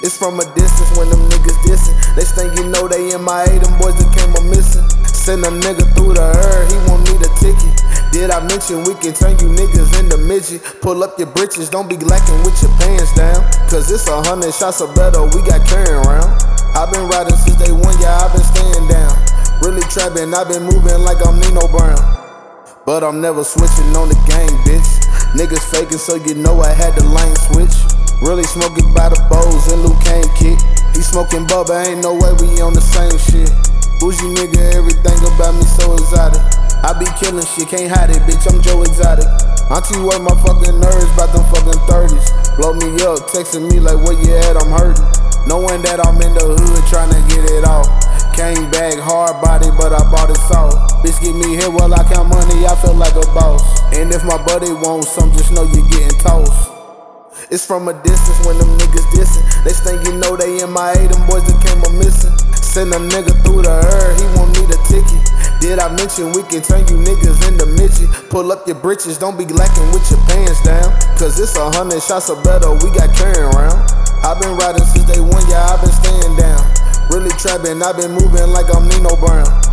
It's from a distance when them niggas dissing. They think you know they in MIA, them boys that came a missing. Send a nigga through the air, he won't need a ticket. Did I mention we can turn you niggas into midget? Pull up your britches, don't be lacking with your pants down. Cause it's a hundred shots of better we got carrying around. I've been riding since day one, yeah, I've been staying down. Really trapping, I've been moving like I'm Nino Brown. But I'm never switching on the game, bitch. Niggas faking, so you know I had the lane switch. Really smoking by the bowls smoking bubba, ain't no way we on the same shit. Bougie nigga, everything about me so exotic. I be killing shit, can't hide it, bitch, I'm Joe Exotic. Auntie work my fucking nerves about them fucking 30s. Blow me up, texting me like where you at, I'm hurting. Knowing that I'm in the hood trying to get it off. Came back hard body, but I bought it soft. Bitch, get me here while I count money, I feel like a boss. And if my buddy wants some, just know you're getting toast. It's from a distance when them niggas dissing. They think you know they MIA, them boys that came a missing. Send a nigga through the air, he won't need a ticket. Did I mention we can turn you niggas into midget? Pull up your britches, don't be lacking with your pants down. Cause it's a hundred shots of better we got carrying around. I've been riding since day one, yeah, I've been staying down. Really trapping, I've been moving like I'm Nino Brown.